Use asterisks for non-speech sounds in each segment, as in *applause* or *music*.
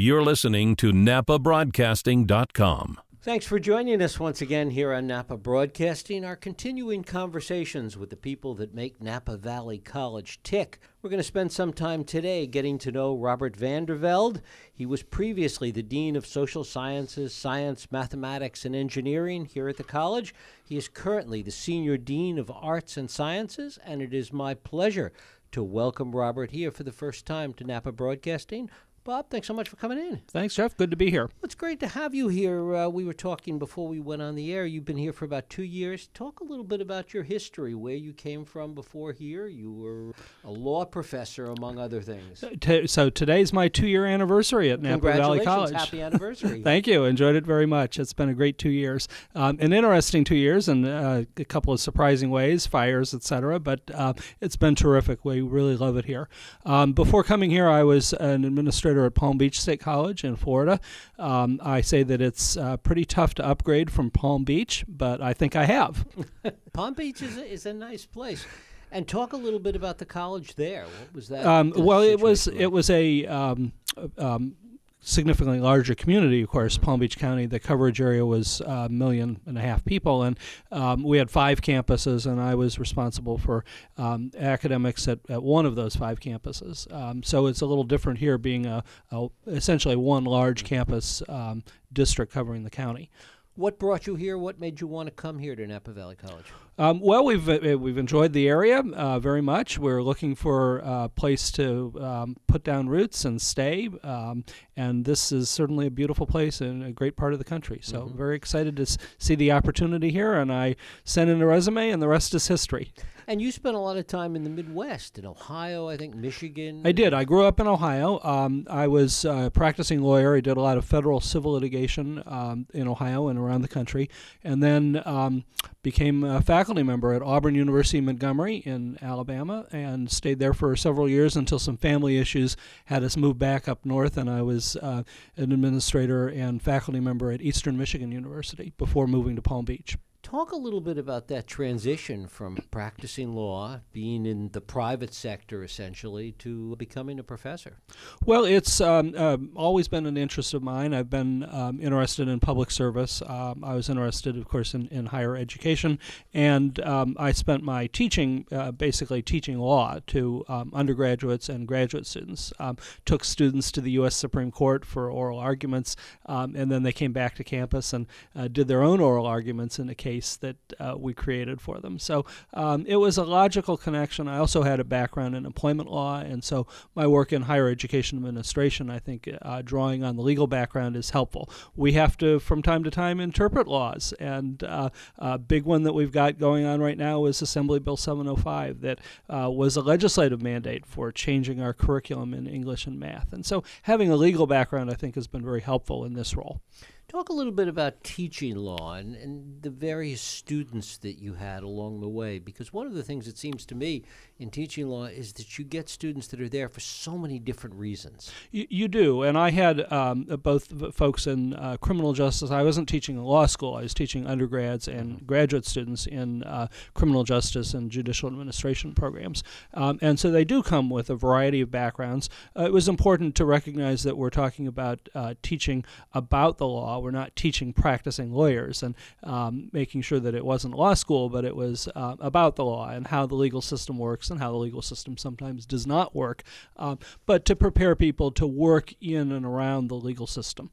You're listening to NapaBroadcasting.com. Thanks for joining us once again here on Napa Broadcasting, our continuing conversations with the people that make Napa Valley College tick. We're going to spend some time today getting to know Robert Vandervelde. He was previously the Dean of Social Sciences, Science, Mathematics, and Engineering here at the college. He is currently the Senior Dean of Arts and Sciences, and it is my pleasure to welcome Robert here for the first time to Napa Broadcasting. Bob, thanks so much for coming in. Thanks, Jeff. Good to be here. It's great to have you here. Uh, we were talking before we went on the air. You've been here for about two years. Talk a little bit about your history, where you came from before here. You were a law professor, among other things. T- so today's my two-year anniversary at Napa Valley College. Happy anniversary. *laughs* Thank you. Enjoyed it very much. It's been a great two years, um, an interesting two years, and uh, a couple of surprising ways, fires, etc. But uh, it's been terrific. We really love it here. Um, before coming here, I was an administrator at Palm Beach State College in Florida. Um, I say that it's uh, pretty tough to upgrade from Palm Beach, but I think I have. *laughs* Palm Beach is a, is a nice place. And talk a little bit about the college there. What was that? Um, well, it was like? it was a um, um, significantly larger community, of course, Palm Beach County, the coverage area was a million and a half people, and um, we had five campuses, and I was responsible for um, academics at, at, one of those five campuses. Um, so it's a little different here, being a, a essentially one large campus um, district covering the county. What brought you here? What made you want to come here to Napa Valley College? Um, well, we've uh, we've enjoyed the area uh, very much. We're looking for a place to um, put down roots and stay, um, and this is certainly a beautiful place and a great part of the country. So, mm-hmm. very excited to s- see the opportunity here. And I sent in a resume, and the rest is history. And you spent a lot of time in the Midwest, in Ohio, I think, Michigan. I did. I grew up in Ohio. Um, I was a practicing lawyer. I did a lot of federal civil litigation um, in Ohio and around the country, and then um, became a faculty member at Auburn University Montgomery in Alabama, and stayed there for several years until some family issues had us move back up north. And I was uh, an administrator and faculty member at Eastern Michigan University before moving to Palm Beach. Talk a little bit about that transition from practicing law, being in the private sector essentially, to becoming a professor. Well, it's um, uh, always been an interest of mine. I've been um, interested in public service. Um, I was interested, of course, in, in higher education, and um, I spent my teaching, uh, basically teaching law to um, undergraduates and graduate students. Um, took students to the U.S. Supreme Court for oral arguments, and then they came back to campus and uh, did their own oral arguments in a case case that uh, we created for them. So um, it was a logical connection. I also had a background in employment law, and so my work in higher education administration, I think, uh, drawing on the legal background is helpful. We have to, from time to time, interpret laws, and uh, a big one that we've got going on right now is Assembly Bill 705, that uh, was a legislative mandate for changing our curriculum in English and math. And so having a legal background, I think, has been very helpful in this role. Talk a little bit about teaching law and, and the various students that you had along the way, because one of the things it seems to me in teaching law is that you get students that are there for so many different reasons. You, you do, and I had um, both folks in uh, criminal justice. I wasn't teaching in law school; I was teaching undergrads and mm-hmm. graduate students in uh, criminal justice and judicial administration programs, um, and so they do come with a variety of backgrounds. Uh, it was important to recognize that we're talking about uh, teaching about the law we're not teaching practicing lawyers and um, making sure that it wasn't law school, but it was uh, about the law and how the legal system works and how the legal system sometimes does not work, uh, but to prepare people to work in and around the legal system.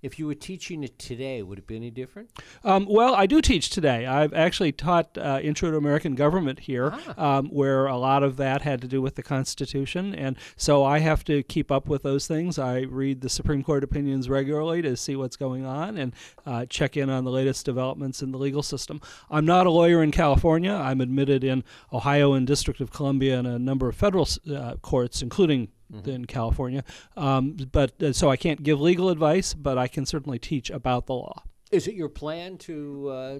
If you were teaching it today, would it be any different? Um, well, I do teach today. I've actually taught uh, Intro to American Government here, ah. um, where a lot of that had to do with the Constitution. And so I have to keep up with those things. I read the Supreme Court opinions regularly to see what's going on and uh, check in on the latest developments in the legal system. I'm not a lawyer in California. I'm admitted in Ohio and District of Columbia and a number of federal uh, courts, including mm-hmm. in California. Um, but uh, so I can't give legal advice, but I can certainly teach about the law. Is it your plan to uh,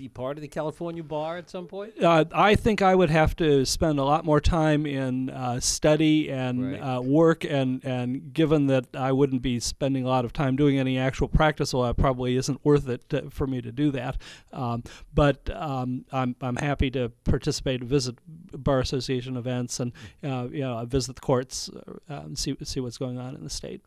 be part of the California bar at some point? Uh, I think I would have to spend a lot more time in uh, study and right. uh, work, and, and given that I wouldn't be spending a lot of time doing any actual practice law, it probably isn't worth it to, for me to do that. Um, but um, I'm, I'm happy to participate, visit bar association events, and uh, you know visit the courts, uh, and see see what's going on in the state.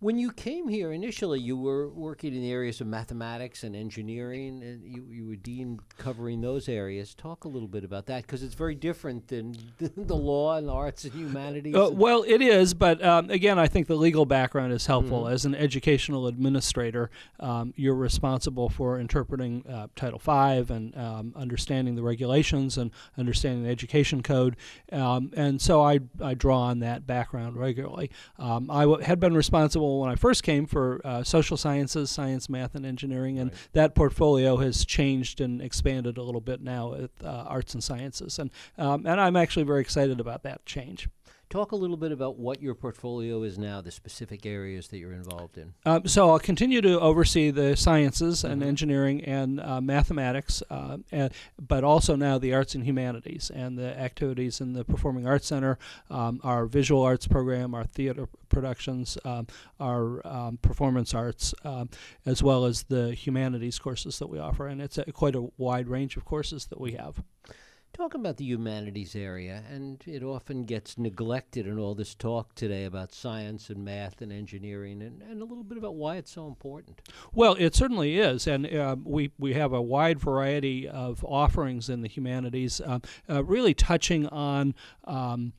When you came here initially, you were working in the areas of mathematics and engineering, and you, you were dean covering those areas. Talk a little bit about that because it's very different than *laughs* the law and arts and humanities. Uh, well, it is, but um, again, I think the legal background is helpful. Mm-hmm. As an educational administrator, um, you're responsible for interpreting uh, Title V and um, understanding the regulations and understanding the education code, um, and so I, I draw on that background regularly. Um, I w- had been responsible when I first came for uh, social sciences, science, math, and engineering, and right. that portfolio has changed and expanded a little bit now with uh, arts and sciences, and um, and I'm actually very excited about that change. Talk a little bit about what your portfolio is now, the specific areas that you're involved in. Um, so I'll continue to oversee the sciences mm-hmm. and engineering and uh, mathematics, uh, and, but also now the arts and humanities and the activities in the Performing Arts Center, um, our visual arts program, our theater productions, um, our um, performance arts, um, as well as the humanities courses that we offer. And it's a, quite a wide range of courses that we have. Talking about the humanities area, and it often gets neglected in all this talk today about science and math and engineering, and, and a little bit about why it's so important. Well, it certainly is, and uh, we, we have a wide variety of offerings in the humanities, uh, uh, really touching on. Um,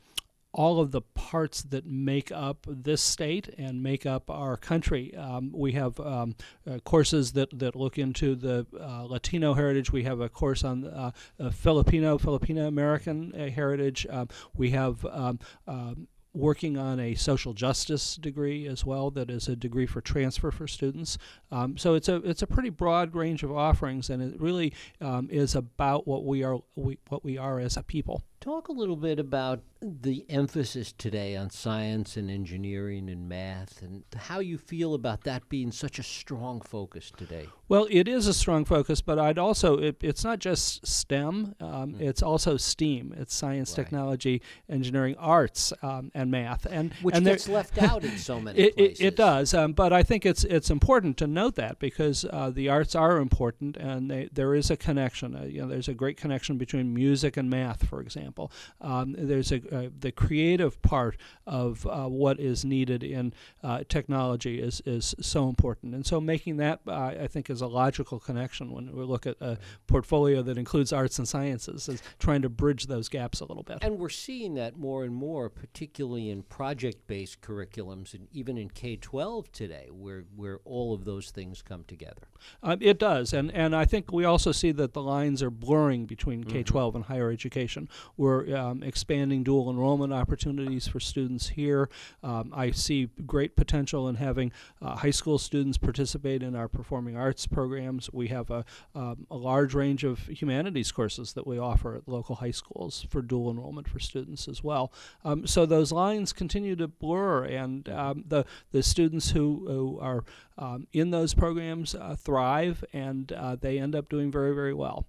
all of the parts that make up this state and make up our country. Um, we have um, uh, courses that, that look into the uh, Latino heritage. We have a course on uh, Filipino, Filipino American uh, heritage. Um, we have um, um, working on a social justice degree as well that is a degree for transfer for students um, so it's a it's a pretty broad range of offerings and it really um, is about what we are we, what we are as a people Talk a little bit about the emphasis today on science and engineering and math and how you feel about that being such a strong focus today. Well, it is a strong focus, but I'd also, it, it's not just STEM, um, mm. it's also STEAM. It's science, right. technology, engineering, arts, um, and math. and Which and gets left out in so many it, places. It, it does, um, but I think it's, it's important to note that because uh, the arts are important and they, there is a connection. Uh, you know, there's a great connection between music and math, for example example. Um, there's a, uh, the creative part of uh, what is needed in uh, technology is, is so important. And so making that, uh, I think, is a logical connection when we look at a portfolio that includes arts and sciences, is trying to bridge those gaps a little bit. And we're seeing that more and more, particularly in project-based curriculums and even in K-12 today, where, where all of those things come together. Um, it does. And, and I think we also see that the lines are blurring between mm-hmm. K-12 and higher education. We're um, expanding dual enrollment opportunities for students here. Um, I see great potential in having uh, high school students participate in our performing arts programs. We have a, um, a large range of humanities courses that we offer at local high schools for dual enrollment for students as well. Um, so those lines continue to blur, and um, the the students who, who are um, in those programs uh, thrive, and uh, they end up doing very very well.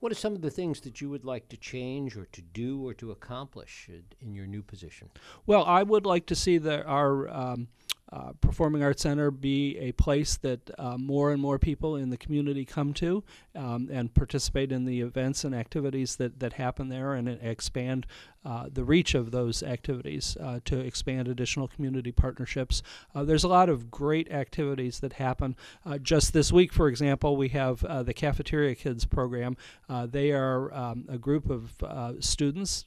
What are some of the things that you would like to change or to do or to accomplish in your new position? Well, I would like to see that our um, uh, Performing Arts Center be a place that uh, more and more people in the community come to um, and participate in the events and activities that, that happen there and expand uh, the reach of those activities uh, to expand additional community partnerships. Uh, there's a lot of great activities that happen. Just this week, for example, we have the Cafeteria Kids program. they are um, a group of students,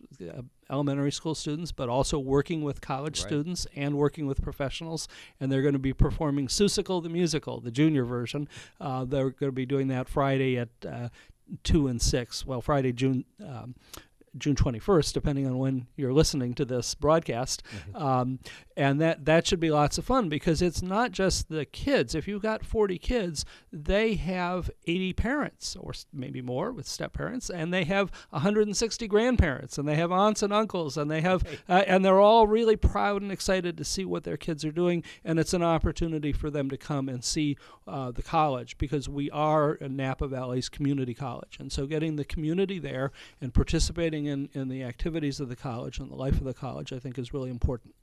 elementary school students, but also working with college right. students and working with professionals. And they're going to be performing Seussical the Musical, the junior version. Uh, they're going to be doing that Friday at uh, 2 and 6. Well, Friday, June. Um, June 21st, depending on when you're listening to this broadcast. Mm-hmm. Um, and that, that should be lots of fun because it's not just the kids. If you've got 40 kids, they have 80 parents or maybe more with step parents, and they have 160 grandparents, and they have aunts and uncles, and they have, uh, and they're all really proud and excited to see what their kids are doing. And it's an opportunity for them to come and see uh, the college because we are Napa Valley's community college. And so getting the community there and participating in, in the activities of the college and the life of the college, I think, is really important.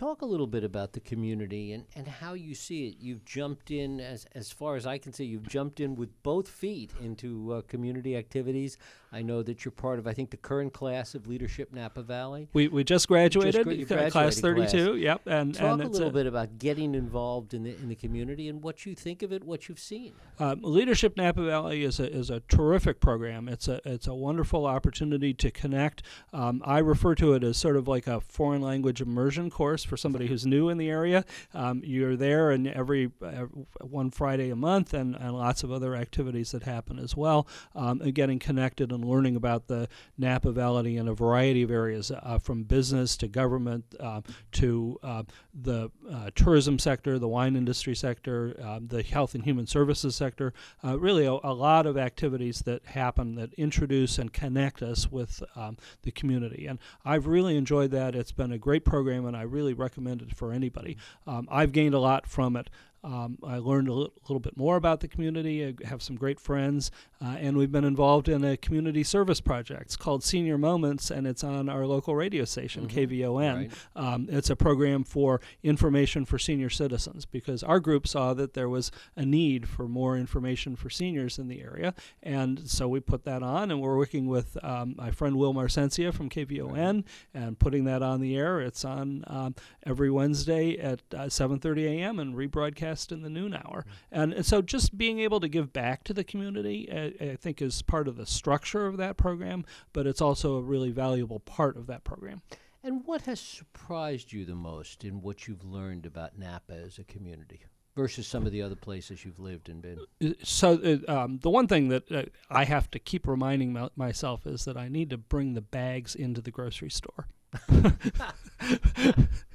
Talk a little bit about the community and, and how you see it. You've jumped in, as, as far as I can see, you've jumped in with both feet into uh, community activities. I know that you're part of, I think, the current class of Leadership Napa Valley. We, we just graduated, gra- you class 32. class. Yep. And, Talk and a little bit about getting involved in the in the community and what you think of it, what you've seen. Um, Leadership Napa Valley is a, is a terrific program. It's a it's a wonderful opportunity to connect. Um, I refer to it as sort of like a foreign language immersion course for somebody who's new in the area. Um, you're there and every uh, one Friday a month, and, and lots of other activities that happen as well. Um, and getting connected and learning about the Napa Valley in a variety of areas, uh, from business to government uh, to uh, the uh, tourism sector, the wine industry sector, the health and human services sector. Really, a, a lot of activities that happen that introduce and connect us with um, the community. And I've really enjoyed that. It's been a great program, and I really recommend it for anybody. Um, I've gained a lot from it. Um, I learned a little bit more about the community. I have some great friends, uh, and we've been involved in a community service project. It's called Senior Moments, and it's on our local radio station, Mhm. KVON. Right. Um, it's a program for information for senior citizens because our group saw that there was a need for more information for seniors in the area, and so we put that on, and we're working with um, my friend Will Marcencia from KVON and putting that on the air. It's on um, every Wednesday at uh, 7:30 a.m. and rebroadcast in the noon hour. And, and so just being able to give back to the community, uh, I think, is part of the structure of that program, but it's also a really valuable part of that program. And what has surprised you the most in what you've learned about Napa as a community versus some of the other places you've lived and been? Uh, So uh, um, the one thing that uh, I have to keep reminding my- myself is that I need to bring the bags into the grocery store. *laughs* *laughs*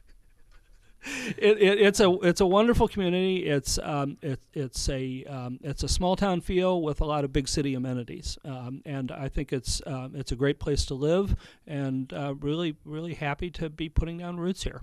It, it, it's a it's a wonderful community. It's um, it, it's a um, it's a small town feel with a lot of big city amenities, um, and I think it's um, it's a great place to live, and uh, really really happy to be putting down roots here.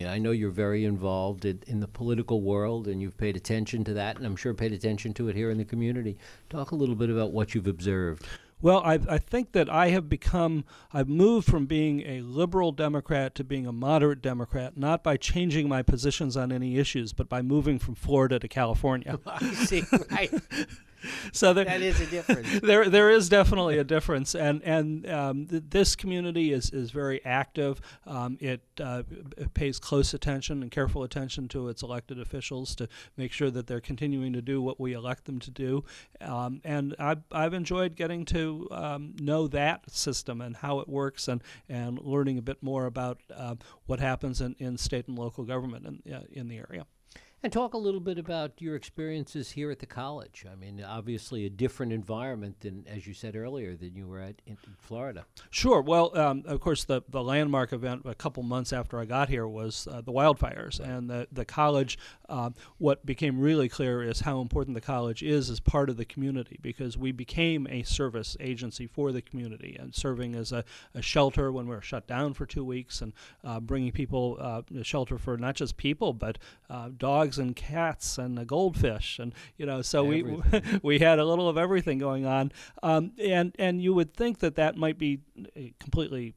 Yeah, I know you're very involved in, in the political world and you've paid attention to that, and I'm sure paid attention to it here in the community. Talk a little bit about what you've observed. Well, I, I think that I have become, I've moved from being a liberal Democrat to being a moderate Democrat, not by changing my positions on any issues, but by moving from Florida to California. *laughs* I see, right. *laughs* *laughs* so there, That is a difference. *laughs* there, there is definitely a difference, and and um, th- this community is is very active. Um, it, uh, it pays close attention and careful attention to its elected officials to make sure that they're continuing to do what we elect them to do. Um, and I've I've enjoyed getting to um, know that system and how it works, and and learning a bit more about uh, what happens in, in state and local government in uh, in the area. And talk a little bit about your experiences here at the college. I mean, obviously a different environment than, as you said earlier, than you were at in, Florida. Sure. Well, um, of course, the, the landmark event a couple months after I got here was uh, the wildfires. And the, the college, um, what became really clear is how important the college is as part of the community because we became a service agency for the community and serving as a, a shelter when we were shut down for two weeks and uh, bringing people uh, shelter for not just people, but uh, dogs and cats and a goldfish. And, you know, so we, Everything. *laughs* we had a little of everything going on. Um, and, and you would think that that might be uh, completely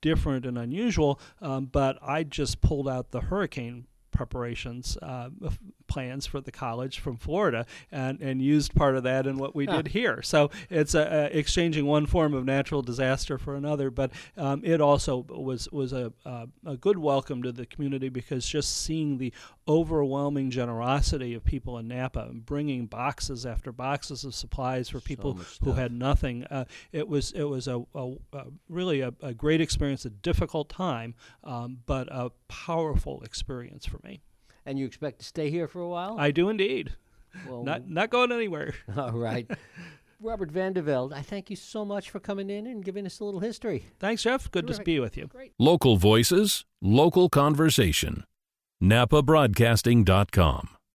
different and unusual, um, but I just pulled out the hurricane preparations uh, plans for the college from Florida and, and used part of that in what we did here. So it's uh, uh, exchanging one form of natural disaster for another, but um, it also was was a, uh, a good welcome to the community because just seeing the overwhelming generosity of people in Napa and bringing boxes after boxes of supplies for people much who had nothing. Uh, it was it was a, a, a really a, a great experience, a difficult time, um, but a powerful experience for me. And you expect to stay here for a while? I do indeed. well, Not not going anywhere. *laughs* all right. Robert Vandervelde, I thank you so much for coming in and giving us a little history. Thanks, Jeff. Good Terrific. to be with you. Great. Local voices, local conversation. NapaBroadcasting.com.